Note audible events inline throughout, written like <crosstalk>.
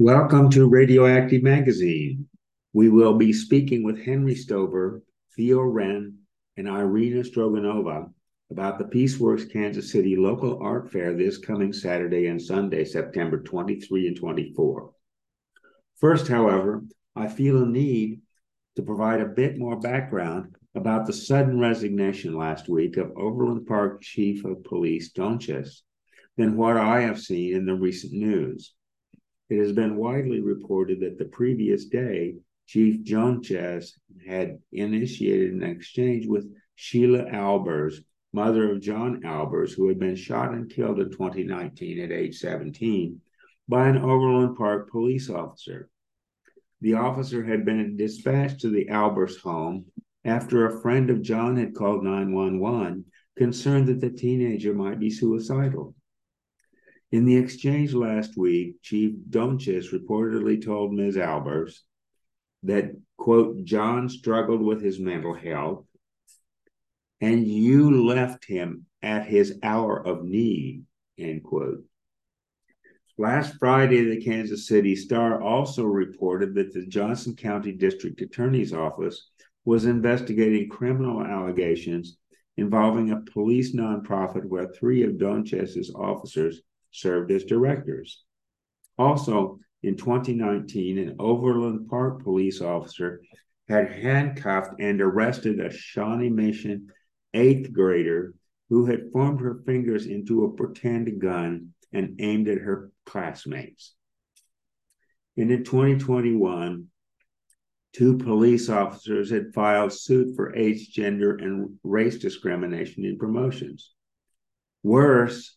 Welcome to Radioactive Magazine. We will be speaking with Henry Stover, Theo Wren, and Irina Stroganova about the Peaceworks Kansas City local art fair this coming Saturday and Sunday, September 23 and 24. First, however, I feel a need to provide a bit more background about the sudden resignation last week of Overland Park Chief of Police Donchez than what I have seen in the recent news. It has been widely reported that the previous day, Chief Donchez had initiated an exchange with Sheila Albers, mother of John Albers, who had been shot and killed in 2019 at age 17 by an Overland Park police officer. The officer had been dispatched to the Albers home after a friend of John had called 911, concerned that the teenager might be suicidal. In the exchange last week, Chief Donchez reportedly told Ms. Albers that, quote, John struggled with his mental health and you left him at his hour of need, end quote. Last Friday, the Kansas City Star also reported that the Johnson County District Attorney's Office was investigating criminal allegations involving a police nonprofit where three of Donchez's officers served as directors. Also, in 2019, an Overland Park police officer had handcuffed and arrested a Shawnee Mission eighth grader who had formed her fingers into a pretend gun and aimed at her classmates. And in 2021, two police officers had filed suit for age, gender, and race discrimination in promotions. Worse,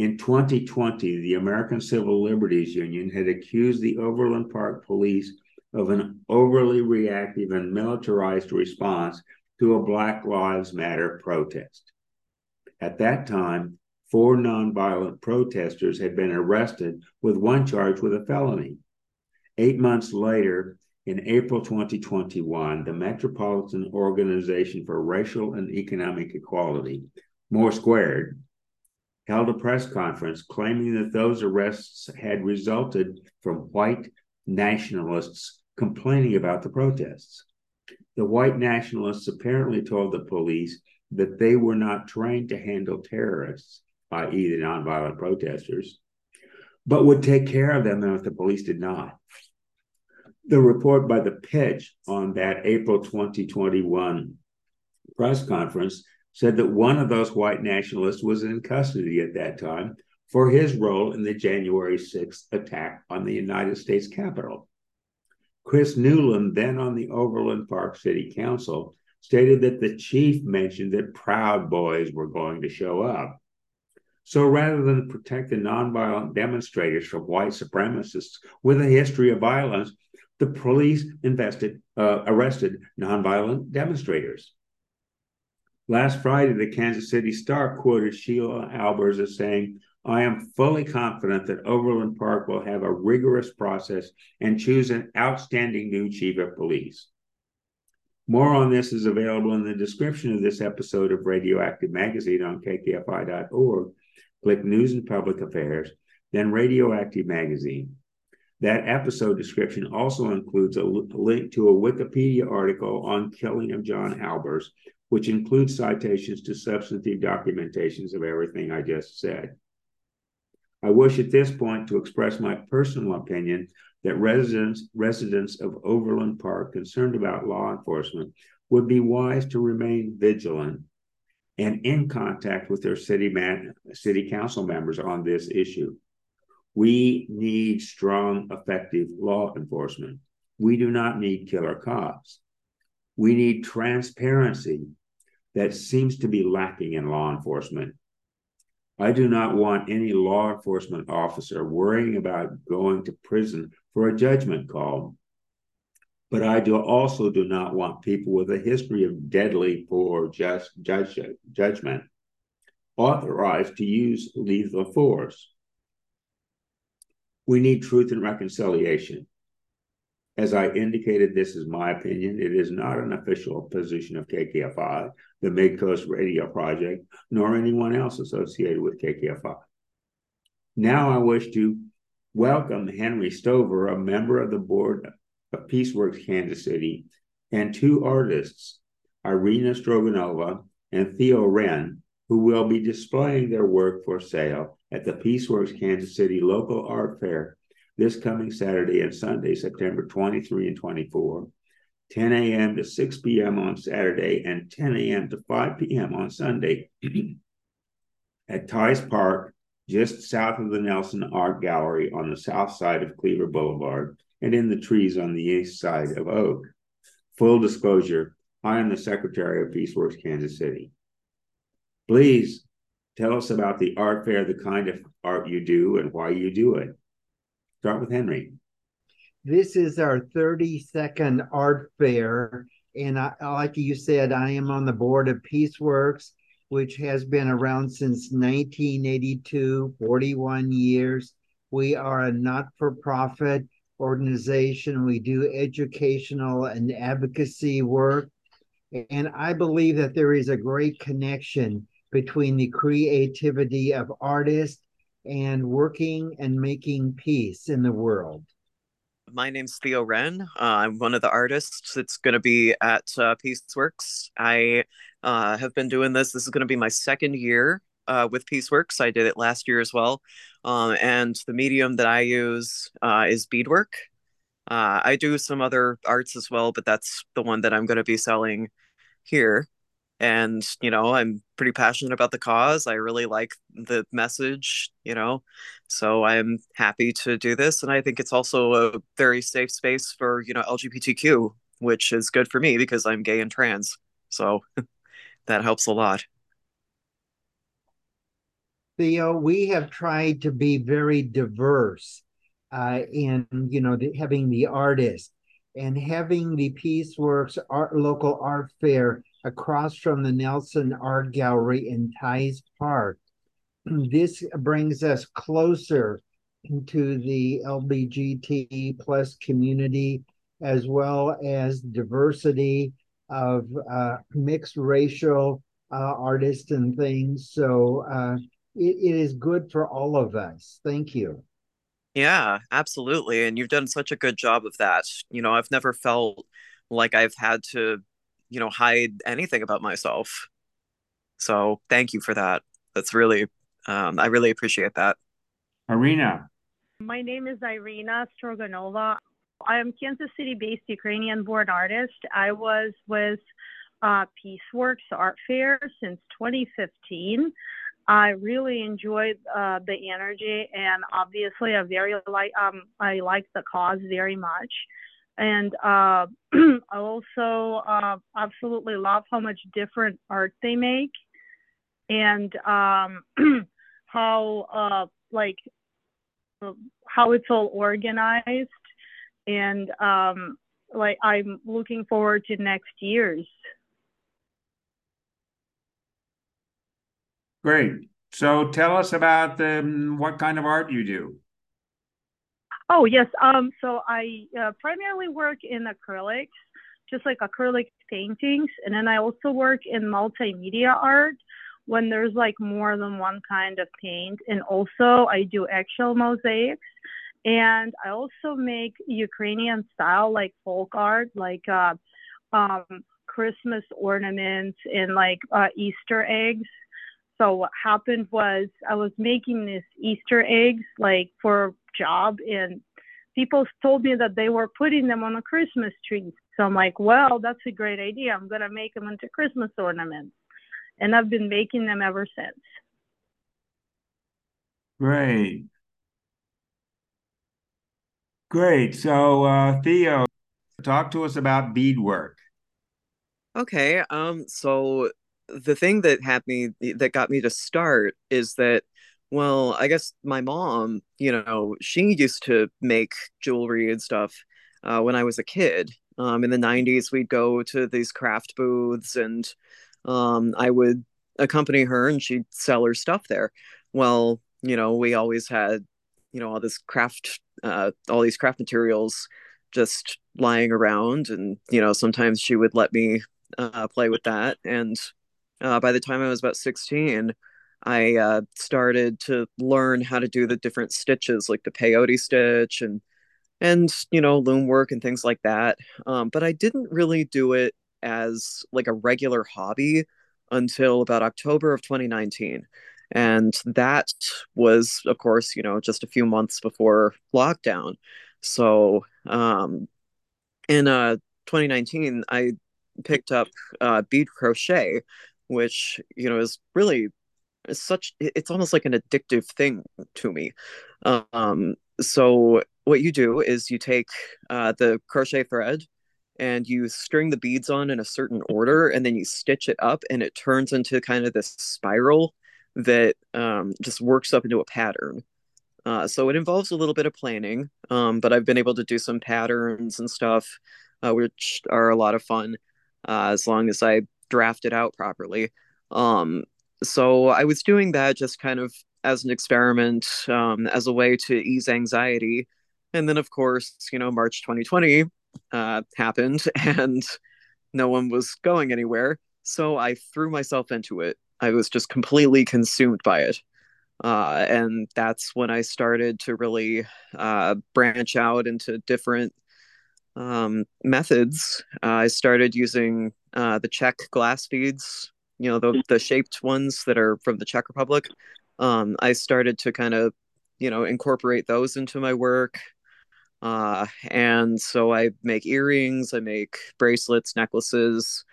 in 2020, the American Civil Liberties Union had accused the Overland Park Police of an overly reactive and militarized response to a Black Lives Matter protest. At that time, four nonviolent protesters had been arrested, with one charged with a felony. Eight months later, in April 2021, the Metropolitan Organization for Racial and Economic Equality, more squared, held a press conference claiming that those arrests had resulted from white nationalists complaining about the protests. The white nationalists apparently told the police that they were not trained to handle terrorists, i.e., the nonviolent protesters, but would take care of them if the police did not. The report by the pitch on that April 2021 press conference said that one of those white nationalists was in custody at that time for his role in the January 6th attack on the United States Capitol. Chris Newland, then on the Overland Park City Council, stated that the chief mentioned that Proud Boys were going to show up. So rather than protect the nonviolent demonstrators from white supremacists with a history of violence, the police invested, uh, arrested nonviolent demonstrators. Last Friday, the Kansas City Star quoted Sheila Albers as saying, I am fully confident that Overland Park will have a rigorous process and choose an outstanding new chief of police. More on this is available in the description of this episode of Radioactive Magazine on kkfi.org. Click News and Public Affairs, then Radioactive Magazine. That episode description also includes a link to a Wikipedia article on killing of John Albers, which includes citations to substantive documentations of everything I just said. I wish at this point to express my personal opinion that residents, residents of Overland Park concerned about law enforcement would be wise to remain vigilant and in contact with their city man, city council members on this issue. We need strong, effective law enforcement. We do not need killer cops. We need transparency that seems to be lacking in law enforcement I do not want any law enforcement officer worrying about going to prison for a judgment call. But I do also do not want people with a history of deadly poor just judge, judgment authorized to use lethal force. We need truth and reconciliation. As I indicated, this is my opinion. It is not an official position of KKFI, the Midcoast Radio Project, nor anyone else associated with KKFI. Now I wish to welcome Henry Stover, a member of the board of Peaceworks Kansas City, and two artists, Irina Stroganova and Theo Wren, who will be displaying their work for sale at the Peaceworks Kansas City Local Art Fair this coming Saturday and Sunday, September 23 and 24, 10 a.m. to 6 p.m. on Saturday and 10 a.m. to 5 p.m. on Sunday <clears throat> at Theis Park, just south of the Nelson Art Gallery on the south side of Cleaver Boulevard and in the trees on the east side of Oak. Full disclosure, I am the Secretary of Peaceworks Kansas City. Please tell us about the art fair, the kind of art you do, and why you do it. Start with Henry. This is our 32nd art fair. And I, like you said, I am on the board of Peaceworks, which has been around since 1982, 41 years. We are a not for profit organization. We do educational and advocacy work. And I believe that there is a great connection between the creativity of artists and working and making peace in the world. My name's Theo Wren. Uh, I'm one of the artists that's going to be at uh, Peaceworks. I uh, have been doing this. This is going to be my second year uh, with Peaceworks. I did it last year as well. Um, and the medium that I use uh, is beadwork. Uh, I do some other arts as well, but that's the one that I'm going to be selling here and you know i'm pretty passionate about the cause. I really like the message you know so i'm happy to do this and i think it's also a very safe space for you know lgbtq which is good for me because i'm gay and trans so <laughs> that helps a lot. Theo we have tried to be very diverse uh, in you know the, having the artist and having the Peaceworks art local art fair across from the Nelson Art Gallery in Theis Park. <clears throat> This brings us closer to the LBGT plus community, as well as diversity of uh, mixed racial uh, artists and things. So uh, it, it is good for all of us. Thank you. Yeah, absolutely. And you've done such a good job of that. You know, I've never felt like I've had to you know hide anything about myself. So thank you for that. That's really um, i really appreciate that. Irina. My name is irina stroganova. I am kansas city based ukrainian born artist. I was with uh, Peaceworks art fair since 2015 I really enjoyed uh, the energy, and obviously, I very like um, I like the cause very much and uh, <clears throat> I also uh, absolutely love how much different art they make, and um, <clears throat> how uh, like how it's all organized, and um, like I'm looking forward to next year's. Great. So tell us about um, what kind of art you do. Oh yes. Um. So I uh, primarily work in acrylics, just like acrylic paintings, and then I also work in multimedia art when there's like more than one kind of paint, and also I do actual mosaics, and I also make Ukrainian style like folk art, like uh, um, Christmas ornaments and like uh, Easter eggs. So what happened was I was making these Easter eggs like for a job and people told me that they were putting them on a Christmas tree. So I'm like, well, that's a great idea. I'm going to make them into Christmas ornaments. And I've been making them ever since. Great. Great. So, uh, Theo, talk to us about beadwork. Okay. Um, so the thing that had me that got me to start is that well, I guess my mom, you know, she used to make jewelry and stuff uh, when I was a kid. Um, in the 90s, we'd go to these craft booths and um, I would accompany her and she'd sell her stuff there. Well, you know, we always had, you know, all this craft, uh, all these craft materials just lying around. And, you know, sometimes she would let me uh, play with that. And uh, by the time I was about 16, I uh, started to learn how to do the different stitches, like the peyote stitch and and you know loom work and things like that. Um, but I didn't really do it as like a regular hobby until about October of 2019. And that was, of course, you know, just a few months before lockdown. So um, in uh, 2019, I picked up uh, bead crochet, which, you know, is really such, it's almost like an addictive thing to me. Um, so what you do is you take uh, the crochet thread and you string the beads on in a certain order and then you stitch it up and it turns into kind of this spiral that um, just works up into a pattern. Uh, so it involves a little bit of planning, um, but I've been able to do some patterns and stuff, uh, which are a lot of fun uh, as long as I draft it out properly. Um, so I was doing that just kind of as an experiment, um, as a way to ease anxiety. And then, of course, you know, March 2020, uh, happened <laughs> and no one was going anywhere. So I threw myself into it. I was just completely consumed by it. Uh, and that's when I started to really uh, branch out into different um, methods. Uh, I started using uh, the Czech glass beads, you know, the, the shaped ones that are from the Czech Republic. Um, I started to kind of, you know, incorporate those into my work. Uh, and so I make earrings, I make bracelets, necklaces,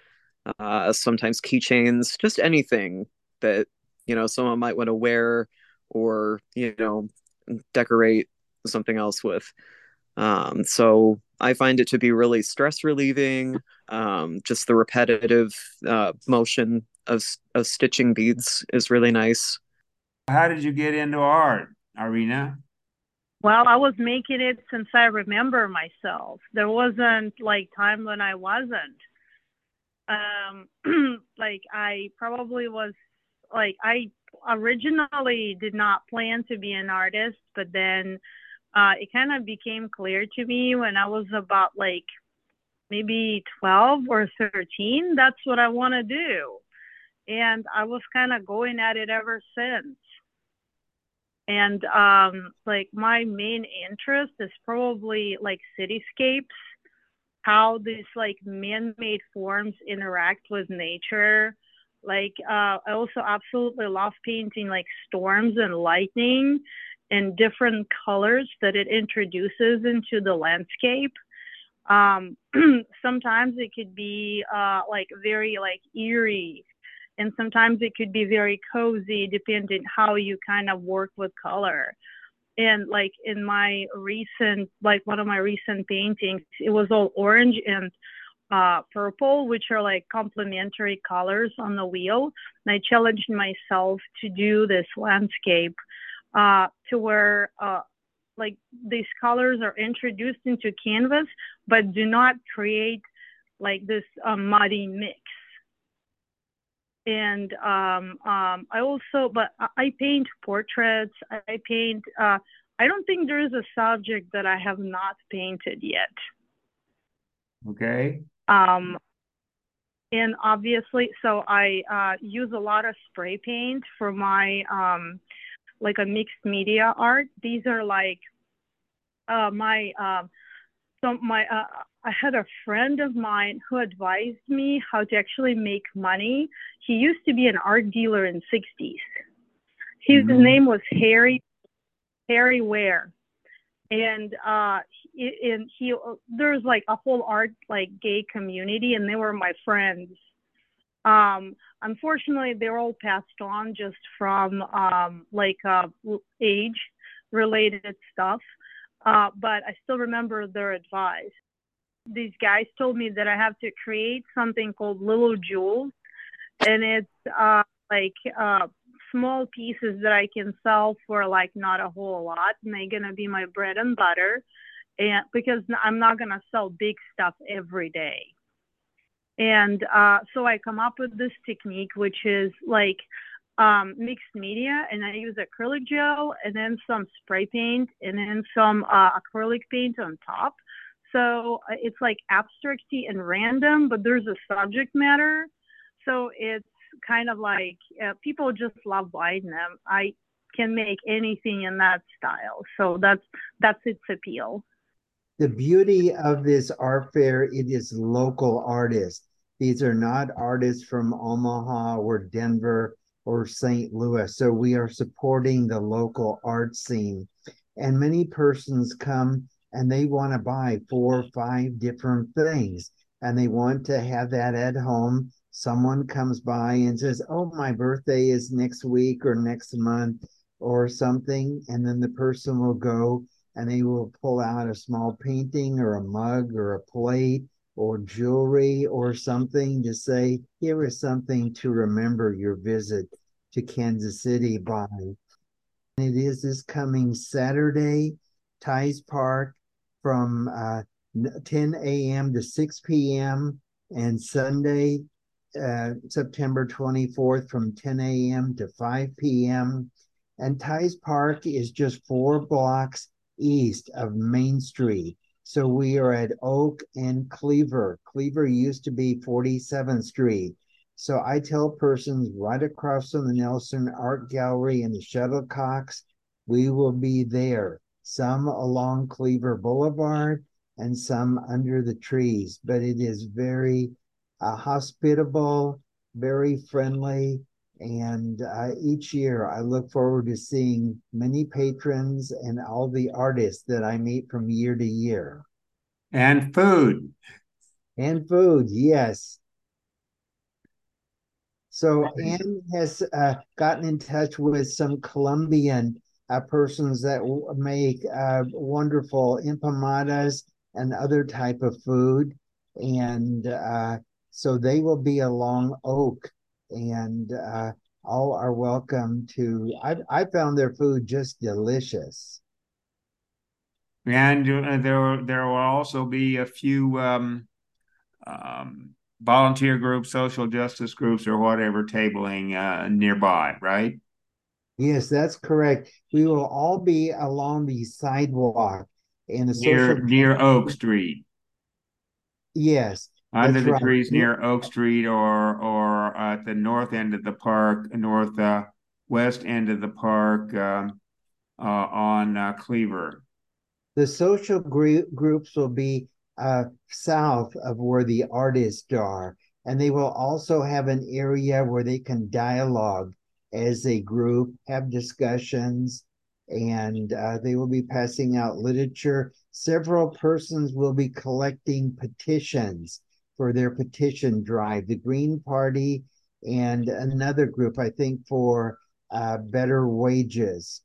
uh, sometimes keychains, just anything that you know someone might want to wear or you know decorate something else with. Um, so I find it to be really stress relieving. Um, just the repetitive uh, motion of of stitching beads is really nice. How did you get into art, Irina? Well, I was making it since I remember myself. There wasn't like time when I wasn't. Um, <clears throat> like I probably was like I originally did not plan to be an artist, but then uh, it kind of became clear to me when I was about like maybe 12 or 13. That's what I want to do. And I was kind of going at it ever since and um, like my main interest is probably like cityscapes how these like man-made forms interact with nature like uh, i also absolutely love painting like storms and lightning and different colors that it introduces into the landscape. Um, <clears throat> sometimes it could be uh, like very like eerie and sometimes it could be very cozy depending how you kind of work with color. And like in my recent like one of my recent paintings it was all orange and uh, purple which are like complementary colors on the wheel. And i challenged myself to do this landscape uh, to where uh, like these colors are introduced into canvas but do not create like this uh, muddy mix and um, um, I also, but I paint portraits. I paint. Uh, I don't think there is a subject that I have not painted yet. Okay. Um, and obviously, so I uh, use a lot of spray paint for my um, like a mixed media art. These are like uh, my um, so my uh, I had a friend of mine who advised me how to actually make money. He used to be an art dealer in 60s. His mm-hmm. name was Harry Harry Ware. And uh he, and he there's like a whole art like gay community and they were my friends. Um unfortunately they're all passed on just from um like uh age related stuff. Uh, but I still remember their advice. These guys told me that I have to create something called Little Jewels, and it's uh, like uh, small pieces that I can sell for like not a whole lot, and they're gonna be my bread and butter, and because I'm not gonna sell big stuff every day. And uh, so I come up with this technique, which is like um, mixed media and I use acrylic gel and then some spray paint and then some uh, acrylic paint on top. So uh, it's like abstracty and random, but there's a subject matter. So it's kind of like uh, people just love buying them. I can make anything in that style, so that's that's its appeal. The beauty of this art fair, it is local artists. These are not artists from Omaha or Denver or St. Louis. So we are supporting the local art scene. And many persons come and they want to buy four or five different things and they want to have that at home. Someone comes by and says, Oh, my birthday is next week or next month or something. And then the person will go and they will pull out a small painting or a mug or a plate or jewelry or something to say, Here is something to remember your visit to Kansas City by. It is this coming Saturday, Theis Park from uh, 10 a.m. to 6 p.m. and Sunday, uh, September 24th from 10 a.m. to 5 p.m. And Theis Park is just four blocks east of Main Street. So we are at Oak and Cleaver. Cleaver used to be 47th Street. So I tell persons right across from the Nelson Art Gallery and the Shuttlecocks, we will be there. Some along Cleaver Boulevard and some under the trees. But it is very uh, hospitable, very friendly. And uh, each year I look forward to seeing many patrons and all the artists that I meet from year to year. And food. And food, yes. So Anne has uh, gotten in touch with some Colombian uh, persons that make uh, wonderful empanadas and other type of food, and uh, so they will be along Oak, and uh, all are welcome to. I I found their food just delicious. And uh, there there will also be a few um, um, volunteer groups, social justice groups, or whatever tabling uh, nearby, right? Yes, that's correct. We will all be along the sidewalk in the near social near Oak Street. Yes, under the right. trees near Oak Street, or or at the north end of the park, north uh, west end of the park um, uh, on uh, Cleaver. The social gr- groups will be uh, south of where the artists are. And they will also have an area where they can dialogue as a group, have discussions, and uh, they will be passing out literature. Several persons will be collecting petitions for their petition drive. The Green Party and another group, I think, for uh, better wages.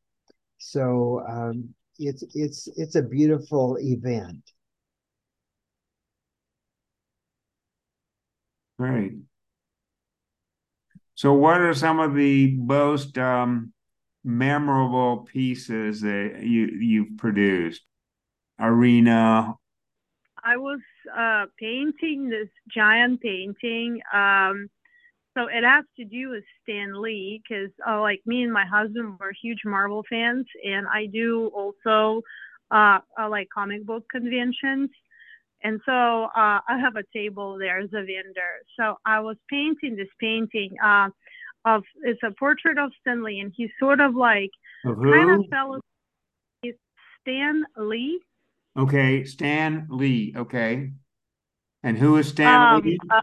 So um, it's it's it's a beautiful event. Great. So, what are some of the most um, memorable pieces that you you've produced? Irina. I was uh, painting this giant painting. Um, so it has to do with Stan Lee because, uh, like me and my husband were huge Marvel fans, and I do also uh, uh, like comic book conventions. And so uh, I have a table there as a vendor. So I was painting this painting uh, of it's a portrait of Stan Lee, and he's sort of like kind of fell. Stan Lee. Okay, Stan Lee. Okay. And who is Stan Um, Lee? uh,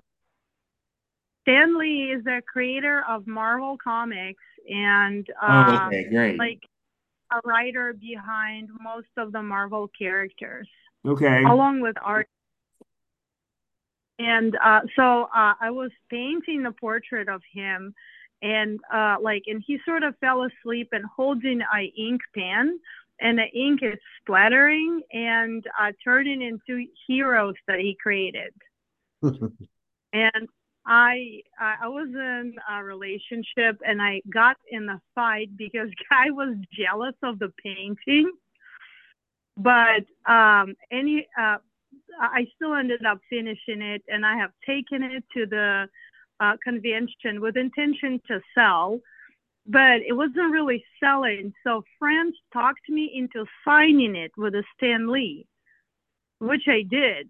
Stan Lee is the creator of Marvel Comics and oh, uh, okay, great. like a writer behind most of the Marvel characters. okay. along with art. And uh, so uh, I was painting the portrait of him, and uh, like, and he sort of fell asleep and holding a ink pen, and the ink is splattering and uh, turning into heroes that he created. <laughs> and I I was in a relationship, and I got in a fight because <laughs> guy was jealous of the painting but um, any uh, I still ended up finishing it, and I have taken it to the uh, convention with intention to sell, but it wasn't really selling. So friends talked me into signing it with a Stan Lee, which I did,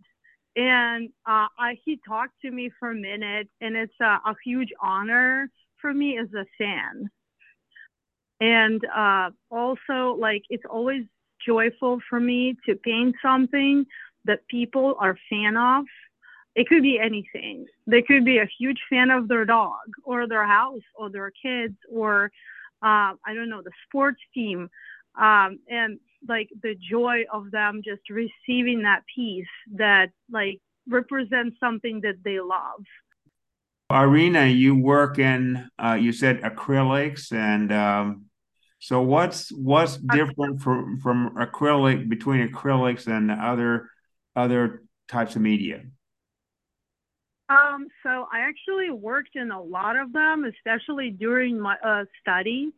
and uh, I, he talked to me for a minute, and it's a, a huge honor for me as a fan. And uh, also, like, it's always joyful for me to paint something that people are fan of. It could be anything. They could be a huge fan of their dog or their house or their kids or uh, I don't know the sports team, um, and like the joy of them just receiving that piece that like represents something that they love. Irina, you work in uh, you said acrylics, and um, so what's what's different from from acrylic between acrylics and other other types of media? Um, so I actually worked in a lot of them, especially during my uh, study.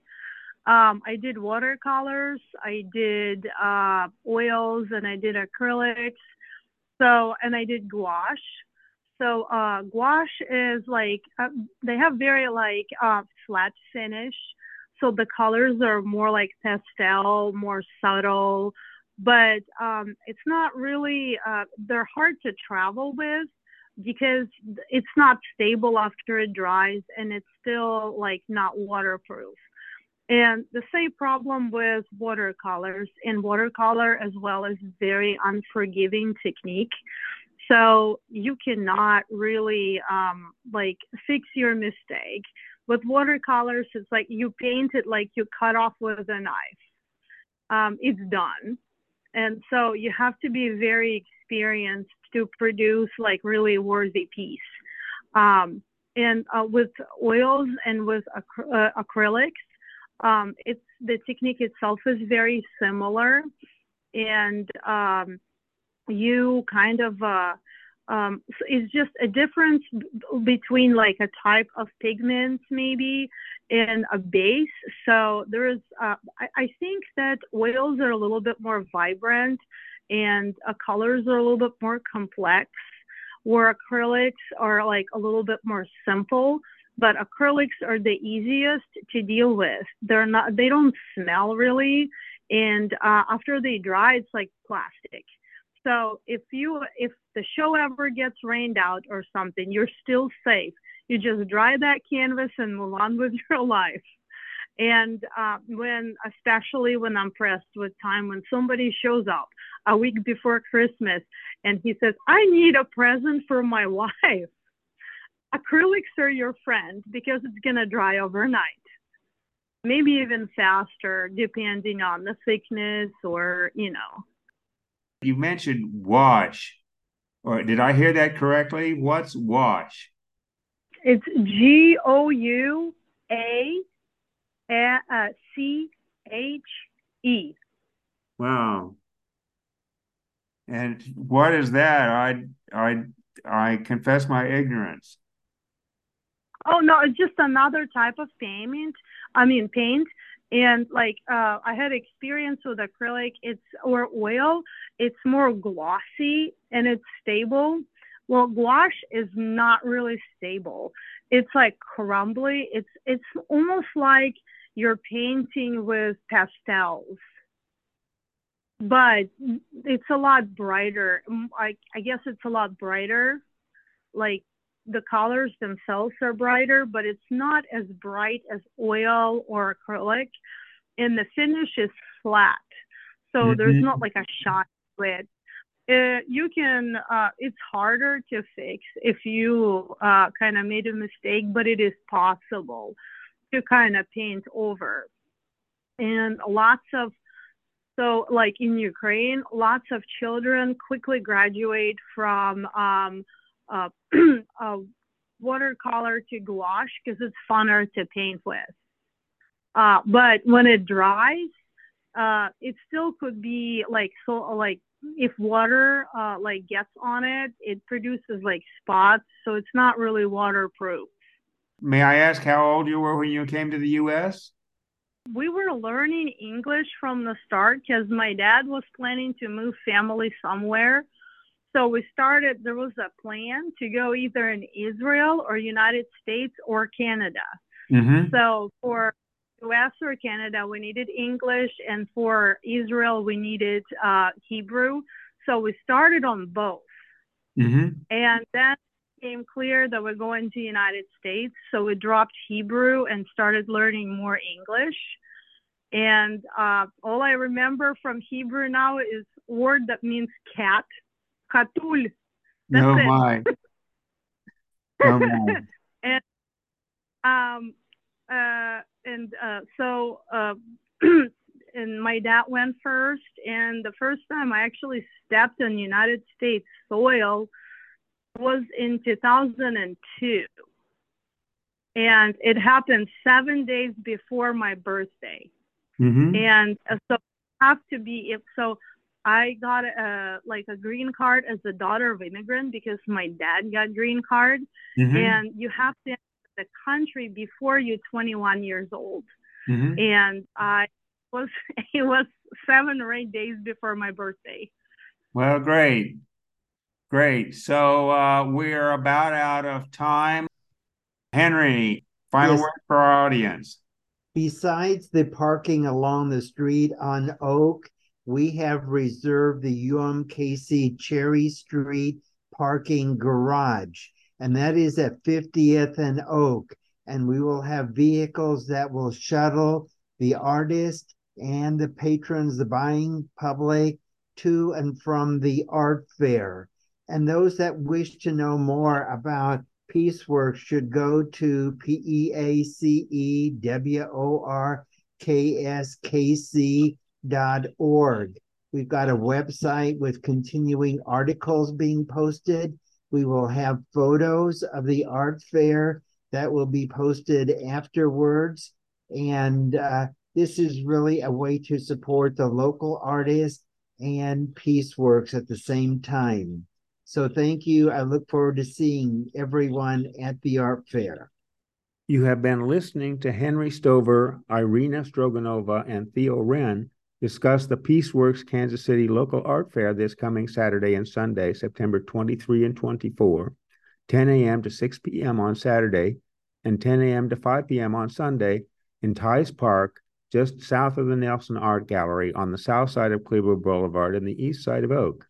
Um, I did watercolors, I did uh, oils, and I did acrylics. So, and I did gouache. So, uh, gouache is like, uh, they have very like uh, flat finish. So the colors are more like pastel, more subtle, but um, it's not really, uh, they're hard to travel with because it's not stable after it dries and it's still like not waterproof. And the same problem with watercolors, and watercolor as well is very unforgiving technique. So you cannot really um, like fix your mistake. With watercolors, it's like you paint it like you cut off with a knife. Um, it's done. And so you have to be very experienced to produce like really worthy piece. Um, and uh, with oils and with acry- uh, acrylics, um, it's the technique itself is very similar, and um, you kind of uh, um, it's just a difference between like a type of pigments maybe and a base. So there is, uh, I, I, think that oils are a little bit more vibrant and uh, colors are a little bit more complex, where acrylics are like a little bit more simple but acrylics are the easiest to deal with. They're not, they don't smell really. And uh, after they dry, it's like plastic. So if you, if the show ever gets rained out or something, you're still safe. You just dry that canvas and move on with <laughs> your life. And uh, when, especially when I'm pressed with time, when somebody shows up a week before Christmas and he says, I need a present for my <laughs> wife acrylics are your friend because it's going to dry overnight. Maybe even faster, depending on the thickness or, you know. You mentioned wash. Or did I hear that correctly? What's wash? It's G O U A C H E. Wow. And what is that? I I I confess my ignorance. Oh no, it's just another type of payment. I mean paint. And like uh, I had experience with acrylic, it's or oil, it's more glossy and it's stable. Well, gouache is not really stable. It's like crumbly. It's it's almost like you're painting with pastels, but it's a lot brighter. I I guess it's a lot brighter, like the colors themselves are brighter, but it's not as bright as oil or acrylic. And the finish is flat. So mm-hmm. there's not like a shine to it. Uh, you can, uh, it's harder to fix if you uh, kind of made a mistake, but it is possible to kind of paint over. And lots of, so like in Ukraine, lots of children quickly graduate from um, uh, <clears throat> watercolor to gouache because it's funner to paint with. Uh, but when it dries, uh, it still could be like so like if water uh, like gets on it, it produces like spots, so it's not really waterproof. May I ask how old you were when you came to the U.S.? We were learning English from the start because my dad was planning to move family somewhere so we started, there was a plan to go either in Israel or United States or Canada. Mm-hmm. So for US or Canada, we needed English, and for Israel, we needed uh, Hebrew. So we started on both. Mm-hmm. And then became clear that we're going to United States, so we dropped Hebrew and started learning more English. And uh, all I remember from Hebrew now is word that means cat, katul. That's No it. my. <laughs> My. and um uh and uh so uh <clears throat> and my dad went first and the first time i actually stepped on united states soil was in 2002 and it happened seven days before my birthday Mm-hmm. and uh, so have to be if so i got a like a green card as the daughter of immigrant because my dad got green card Mm-hmm. and you have to enter the country before you're 21 years old Mm-hmm. and i was <laughs> it was seven or eight days before my birthday Well, great. Great. So uh, we're about out of time. Henry, final Yes. word for our audience. Besides the parking along the street on Oak, we have reserved the UMKC Cherry Street parking garage, and that is at 50th and Oak. And we will have vehicles that will shuttle the artist and the patrons, the buying public, to and from the art fair. And those that wish to know more about Peaceworks should go to P E A C E W O R K S K C dot org. We've got a website with continuing articles being posted. We will have photos of the art fair that will be posted afterwards. And uh, this is really a way to support the local artists and Peaceworks at the same time. So thank you. I look forward to seeing everyone at the art fair. You have been listening to Henry Stover, Irina Stroganova, and Theo Wren discuss the Peaceworks Kansas City Local Art Fair this coming Saturday and Sunday, September 23 and 24, 10 a.m. to 6 p.m. on Saturday, and 10 a.m. to 5 p.m. on Sunday in Theis Park, just south of the Nelson Art Gallery on the south side of Cleveland Boulevard and the east side of Oak.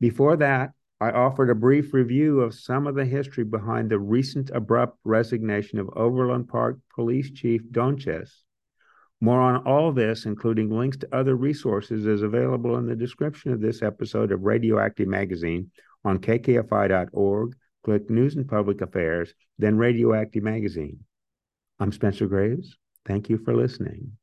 Before that, I offered a brief review of some of the history behind the recent abrupt resignation of Overland Park Police Chief Donchez. More on all this, including links to other resources, is available in the description of this episode of Radioactive Magazine on kkfi.org. Click News and Public Affairs, then Radioactive Magazine. I'm Spencer Graves. Thank you for listening.